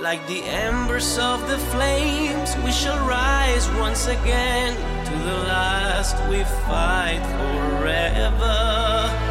Like the embers of the flames, we shall rise once again. To the last, we fight forever.